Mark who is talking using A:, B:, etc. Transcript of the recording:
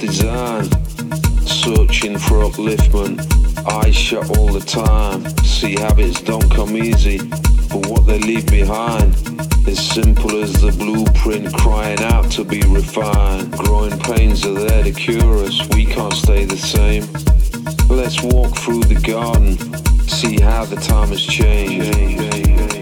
A: Design, Searching for upliftment, eyes shut all the time. See habits don't come easy, but what they leave behind is simple as the blueprint crying out to be refined. Growing pains are there to cure us, we can't stay the same. Let's walk through the garden, see how the time has changed.